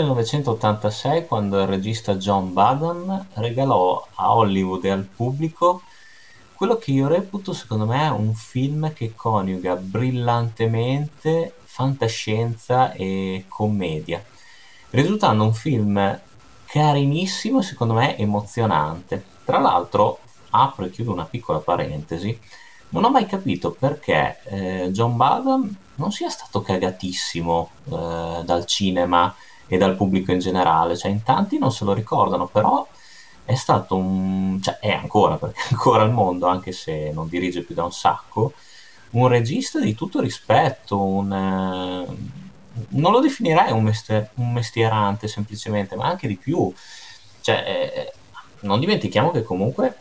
era il 1986 quando il regista John Badham regalò a Hollywood e al pubblico quello che io reputo secondo me un film che coniuga brillantemente fantascienza e commedia, risultando un film carinissimo e secondo me emozionante. Tra l'altro, apro e chiudo una piccola parentesi, non ho mai capito perché eh, John Badham non sia stato cagatissimo eh, dal cinema e dal pubblico in generale, cioè in tanti non se lo ricordano, però è stato un, cioè è ancora, perché è ancora al mondo, anche se non dirige più da un sacco, un regista di tutto rispetto, un, eh, non lo definirei un, mestier, un, mestierante semplicemente, ma anche di più. Cioè, eh, non dimentichiamo che comunque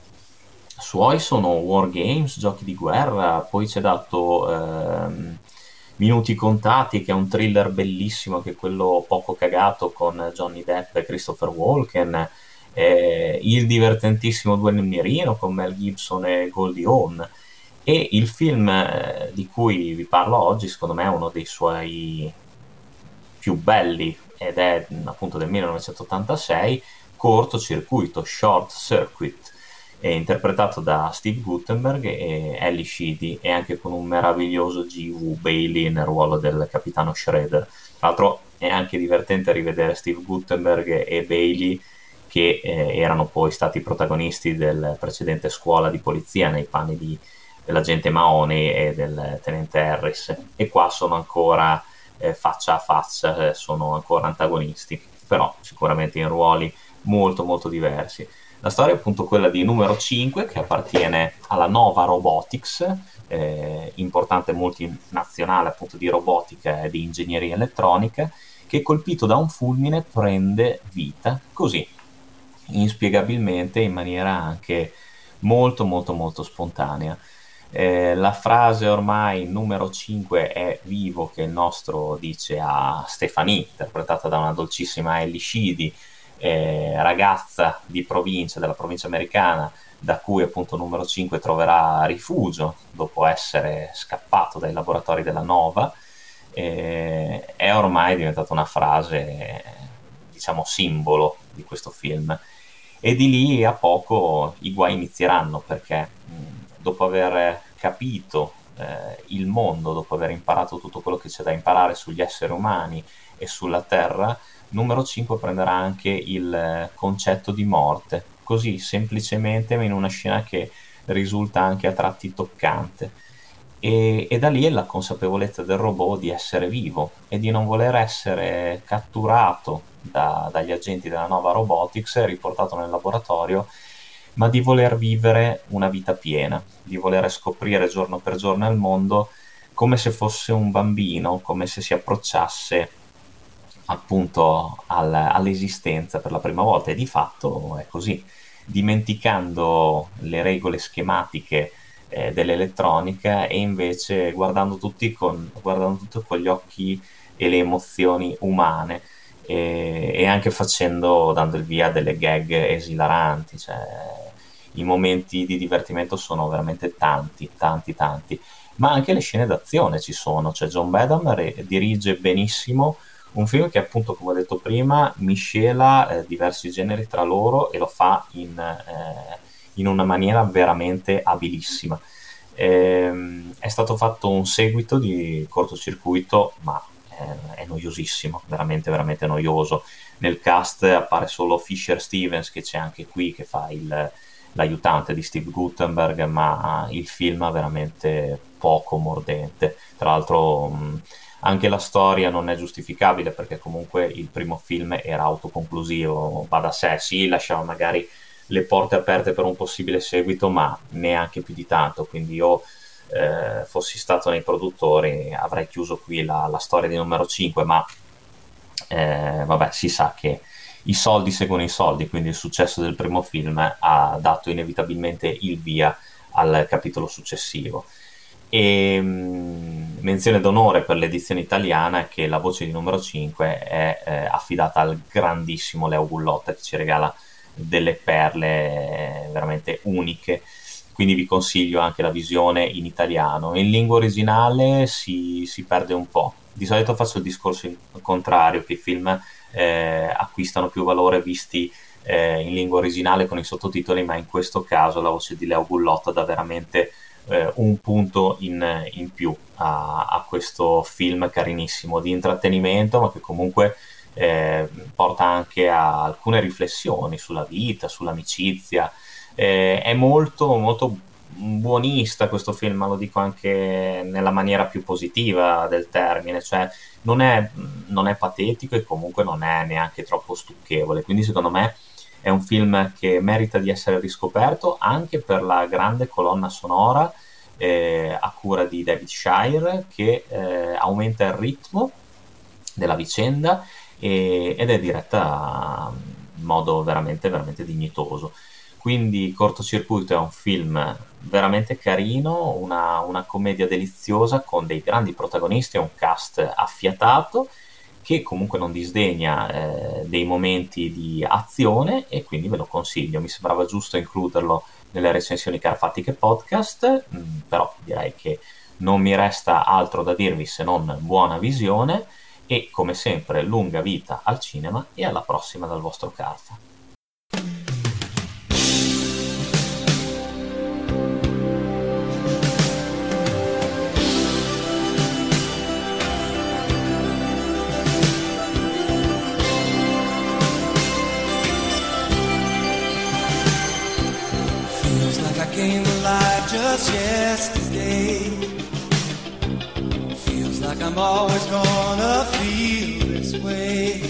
suoi sono war games, giochi di guerra, poi ci ha dato ehm, Minuti contati, che è un thriller bellissimo, che è quello poco cagato con Johnny Depp e Christopher Walken eh, il divertentissimo Duello Nierino con Mel Gibson e Goldie Hawn. E il film eh, di cui vi parlo oggi secondo me è uno dei suoi più belli ed è appunto del 1986 cortocircuito Short Circuit interpretato da Steve Gutenberg e Ellie Sheedy e anche con un meraviglioso G.V. Bailey nel ruolo del capitano Shredder tra l'altro è anche divertente rivedere Steve Gutenberg e Bailey che eh, erano poi stati protagonisti del precedente scuola di polizia nei panni di, dell'agente Mahoney e del tenente Harris e qua sono ancora eh, faccia a faccia, eh, sono ancora antagonisti, però sicuramente in ruoli molto molto diversi. La storia è appunto quella di numero 5 che appartiene alla Nova Robotics, eh, importante multinazionale appunto di robotica e di ingegneria elettronica, che colpito da un fulmine prende vita così inspiegabilmente in maniera anche molto molto molto spontanea. Eh, la frase ormai numero 5 è vivo che il nostro dice a Stefanie, interpretata da una dolcissima Ellie Scidi, eh, ragazza di provincia, della provincia americana, da cui appunto numero 5 troverà rifugio dopo essere scappato dai laboratori della Nova, eh, è ormai diventata una frase, diciamo, simbolo di questo film. E di lì a poco i guai inizieranno perché mh, dopo aver capito eh, il mondo, dopo aver imparato tutto quello che c'è da imparare sugli esseri umani e sulla Terra, numero 5 prenderà anche il concetto di morte, così semplicemente in una scena che risulta anche a tratti toccante. E, e, da lì è la consapevolezza del robot di essere vivo e di non voler essere catturato da, dagli agenti della Nova Robotics e riportato nel laboratorio, ma di voler vivere una vita piena, di voler scoprire giorno per giorno il mondo come se fosse un bambino, come se si approcciasse appunto al, all'esistenza per la prima volta e di fatto è così, dimenticando le regole schematiche eh, dell'elettronica e invece guardando, tutti con, guardando tutto con gli occhi e le emozioni umane e, e anche facendo, dando il via delle gag esilaranti, cioè i momenti di divertimento sono veramente tanti, tanti, tanti, ma anche le scene d'azione ci sono, cioè John Badham re- dirige benissimo un film che appunto, come ho detto prima, miscela eh, diversi generi tra loro e lo fa in, eh, in una maniera veramente abilissima. Ehm, è stato fatto un seguito di cortocircuito, ma è, noiosissimo, veramente, veramente noioso. Nel cast appare solo Fisher Stevens, che c'è anche qui, che fa il, l'aiutante di Steve Gutenberg, ma il film è veramente poco mordente. Tra l'altro. Mh, anche la storia non è giustificabile perché comunque il primo film era autoconclusivo, va da sé, sì, lasciava magari le porte aperte per un possibile seguito, ma neanche più di tanto, quindi io eh, fossi stato nei produttori avrei chiuso qui la, la storia di numero 5, ma eh, vabbè, si sa che i soldi seguono i soldi, quindi il successo del primo film ha dato inevitabilmente il via al capitolo successivo. E mm, menzione d'onore per l'edizione italiana è che la voce di numero 5 è eh, affidata al grandissimo Leo Gullotta che ci regala delle perle eh, veramente uniche quindi vi consiglio anche la visione in italiano. In lingua originale si, si perde un po', di solito faccio il discorso contrario, che i film eh, acquistano più valore visti eh, in lingua originale con i sottotitoli, ma in questo caso la voce di Leo Gullotta dà veramente eh, un punto in, in più a, a, questo film carinissimo di intrattenimento, ma che comunque eh, porta anche a alcune riflessioni sulla vita, sull'amicizia. Eh, è molto, molto buonista questo film, ma lo dico anche nella maniera più positiva del termine, cioè non è, non è patetico e comunque non è neanche troppo stucchevole, quindi secondo me è un film che merita di essere riscoperto anche per la grande colonna sonora eh, a cura di David Shire che eh, aumenta il ritmo della vicenda e, ed è diretta in modo veramente, veramente dignitoso. Quindi Cortocircuito è un film veramente carino, una, una commedia deliziosa con dei grandi protagonisti e un cast affiatato che comunque non disdegna eh, dei momenti di azione e quindi ve lo consiglio. Mi sembrava giusto includerlo nelle recensioni carfatiche podcast, mh, mm, però direi che non mi resta altro da dirvi se non buona visione e come sempre lunga vita al cinema e alla prossima dal vostro Carfa. Just yesterday. Feels like I'm always gonna feel this way.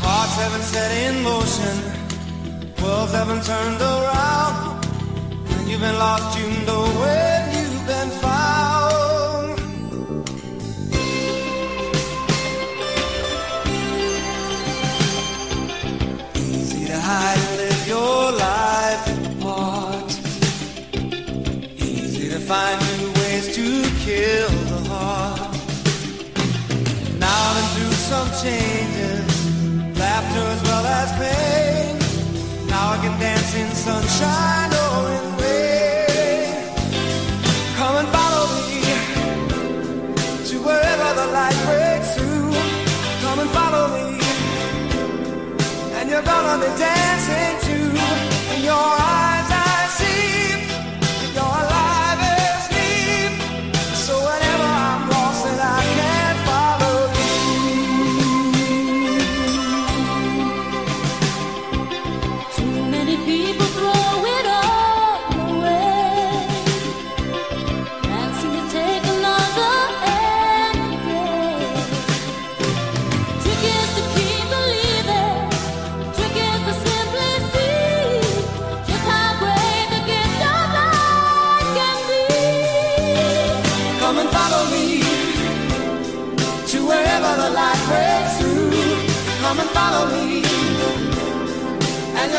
Hearts haven't set in motion, worlds haven't turned around. When you've been lost, you know when find new ways to kill the heart. Now I've been through some changes, laughter as well as pain. Now I can dance in sunshine or in rain. Come and follow me to wherever the light breaks through. Come and follow me, and you're gonna be dancing too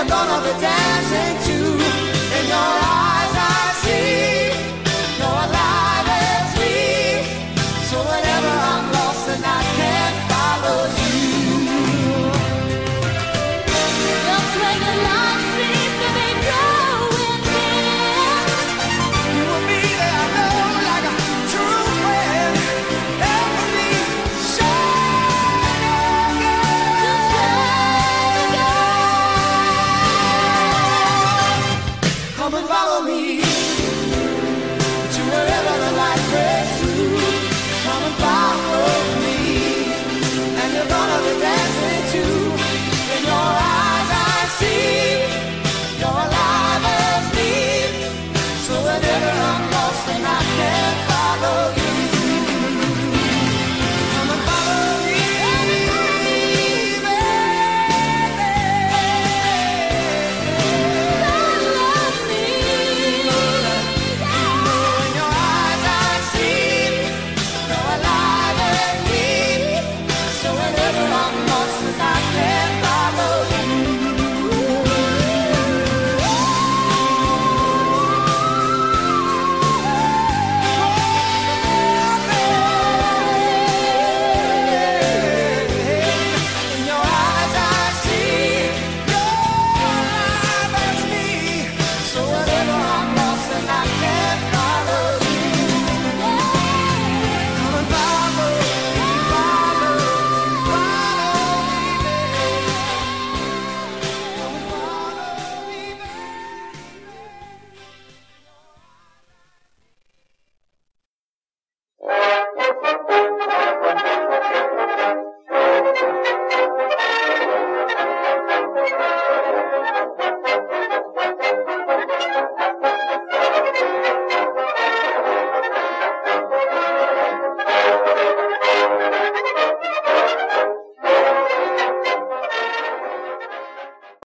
gonna be dancing too in your eyes.